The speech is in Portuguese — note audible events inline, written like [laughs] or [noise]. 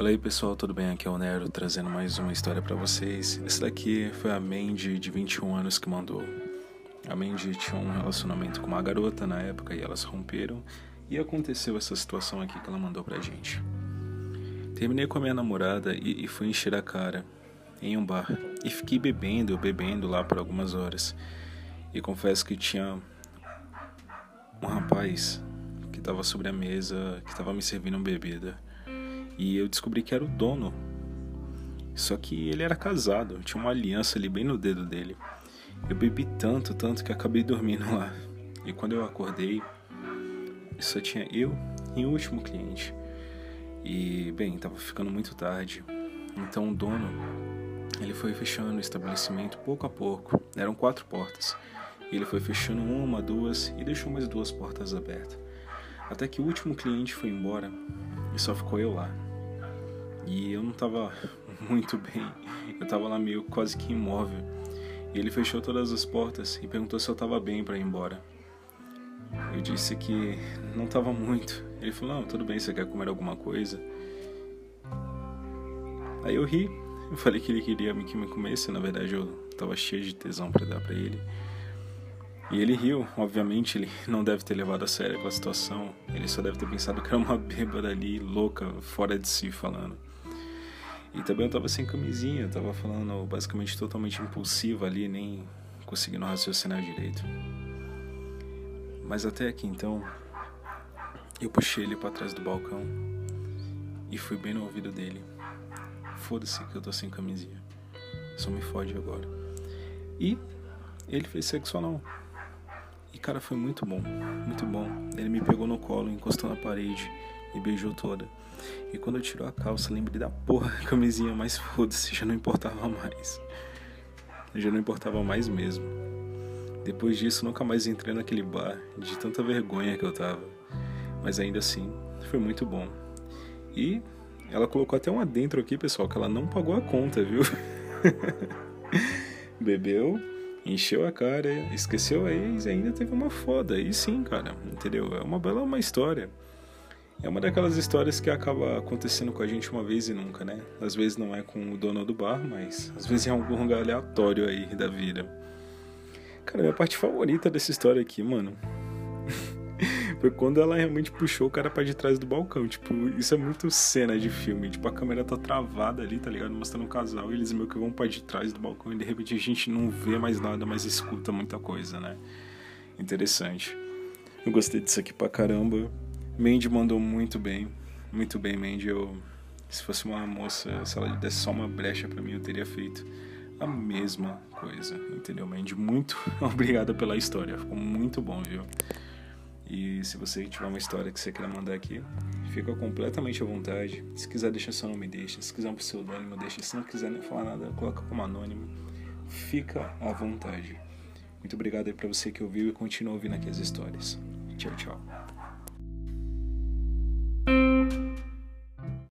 Fala aí pessoal, tudo bem? Aqui é o Nero trazendo mais uma história para vocês. Esse daqui foi a Mandy de 21 anos que mandou. A Mandy tinha um relacionamento com uma garota na época e elas romperam e aconteceu essa situação aqui que ela mandou pra gente. Terminei com a minha namorada e, e fui encher a cara em um bar e fiquei bebendo, bebendo lá por algumas horas. E confesso que tinha um rapaz que estava sobre a mesa, que estava me servindo bebida. E eu descobri que era o dono. Só que ele era casado, tinha uma aliança ali bem no dedo dele. Eu bebi tanto, tanto que acabei dormindo lá. E quando eu acordei, só tinha eu e o último cliente. E, bem, tava ficando muito tarde. Então o dono, ele foi fechando o estabelecimento pouco a pouco. Eram quatro portas. Ele foi fechando uma, duas e deixou mais duas portas abertas. Até que o último cliente foi embora e só ficou eu lá. E eu não tava [laughs] muito bem. Eu tava lá meio quase que imóvel. E ele fechou todas as portas e perguntou se eu tava bem para ir embora. Eu disse que não tava muito. Ele falou: "Não, tudo bem, você quer comer alguma coisa?" Aí eu ri. Eu falei que ele queria que me comesse, na verdade eu tava cheio de tesão para dar para ele. E ele riu, obviamente, ele não deve ter levado a sério aquela situação. Ele só deve ter pensado que era uma bêbada ali, louca, fora de si falando. E também eu tava sem camisinha, eu tava falando basicamente totalmente impulsivo ali, nem conseguindo raciocinar direito. Mas até aqui então, eu puxei ele para trás do balcão e fui bem no ouvido dele. Foda-se que eu tô sem camisinha. Só me fode agora. E ele fez sexo anal. E cara, foi muito bom, muito bom. Ele me pegou no colo, encostou na parede e beijou toda. E quando eu tirou a calça, lembrei da porra da camisinha, mas foda-se, já não importava mais. Já não importava mais mesmo. Depois disso, nunca mais entrei naquele bar, de tanta vergonha que eu tava. Mas ainda assim, foi muito bom. E ela colocou até um adentro aqui, pessoal, que ela não pagou a conta, viu? [laughs] Bebeu, encheu a cara, esqueceu a ex e ainda teve uma foda. E sim, cara, entendeu? É uma bela uma história. É uma daquelas histórias que acaba acontecendo com a gente uma vez e nunca, né? Às vezes não é com o dono do bar, mas às vezes é algum lugar aleatório aí da vida. Cara, minha parte favorita dessa história aqui, mano, [laughs] foi quando ela realmente puxou o cara para de trás do balcão. Tipo, isso é muito cena de filme. Tipo, a câmera tá travada ali, tá ligado? Mostrando um casal e eles meio que vão para de trás do balcão e de repente a gente não vê mais nada, mas escuta muita coisa, né? Interessante. Eu gostei disso aqui pra caramba. Mandy mandou muito bem, muito bem, Mandy. Eu, se fosse uma moça, se ela desse só uma brecha para mim, eu teria feito a mesma coisa, entendeu, Mandy? Muito [laughs] obrigada pela história, ficou muito bom, viu? E se você tiver uma história que você queira mandar aqui, fica completamente à vontade. Se quiser deixar seu nome, deixa. Se quiser um pseudônimo, deixa. Se não quiser nem falar nada, coloca como anônimo. Fica à vontade. Muito obrigado aí pra você que ouviu e continua ouvindo aqui as histórias. Tchau, tchau.